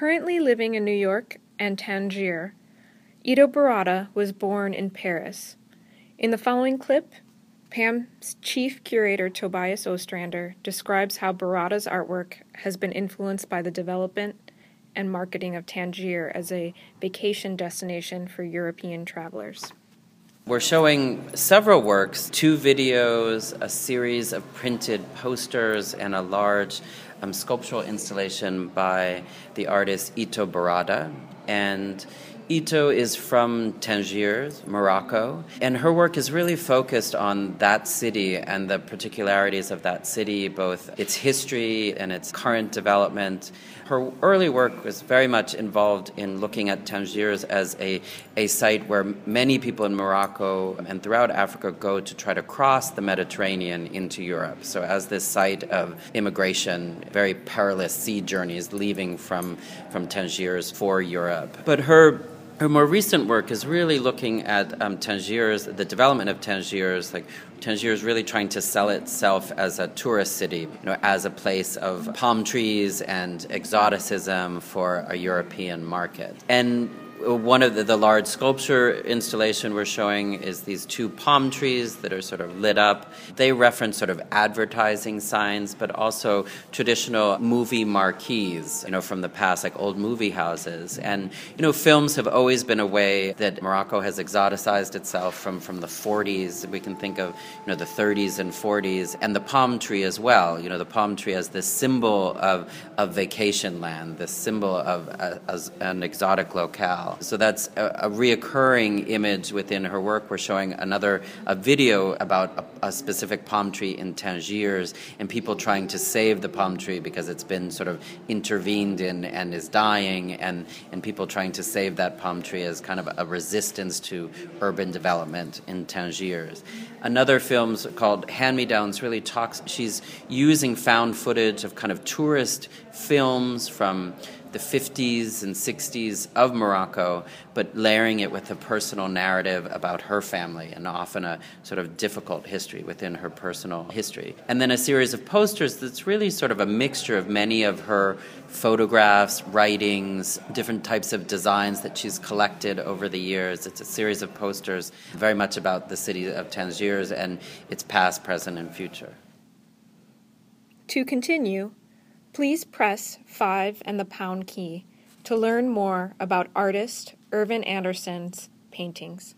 Currently living in New York and Tangier, Yto Barrada was born in Paris. In the following clip, PAM's chief curator Tobias Ostrander describes how Barrada's artwork has been influenced by the development and marketing of Tangier as a vacation destination for European travelers. We're showing several works, two videos, a series of printed posters, and a large um, sculptural installation by the artist Yto Barrada. And Yto is from Tangier, Morocco, and her work is really focused on that city and the particularities of that city, both its history and its current development. Her early work was very much involved in looking at Tangier as a, a site where many people in Morocco and throughout Africa go to try to cross the Mediterranean into Europe. So, as this site of immigration, very perilous sea journeys leaving from, from Tangiers for Europe. But her her more recent work is really looking at um, Tangiers, the development of Tangiers. Like Tangier is really trying to sell itself as a tourist city, you know, as a place of palm trees and exoticism for a European market. And one of the, the, large sculpture installation we're showing is these two palm trees that are sort of lit up. They reference sort of advertising signs, but also traditional movie marquees, you know, from the past, like old movie houses. And you know, films have always been a way that Morocco has exoticized itself from from the 40s. We can think of you know the 30s and 40s, and the palm tree as well. You know, the palm tree as this symbol of of vacation land, this symbol of as an exotic locale. So that's a, a reoccurring image within her work. We're showing another a video about a, a specific palm tree in Tangiers and people trying to save the palm tree because it's been sort of intervened in and is dying, and, and people trying to save that palm tree as kind of a resistance to urban development in Tangiers. Another film called Hand Me Downs really talks, she's using found footage of kind of tourist films from the 50s and 60s of Morocco, but layering it with a personal narrative about her family and often a sort of difficult history within her personal history. And then a series of posters that's really sort of a mixture of many of her photographs, writings, different types of designs that she's collected over the years. It's a series of posters very much about the city of Tangiers and its past, present, and future. To continue, Please press 5 and the pound key to learn more about artist Irvin Anderson's paintings.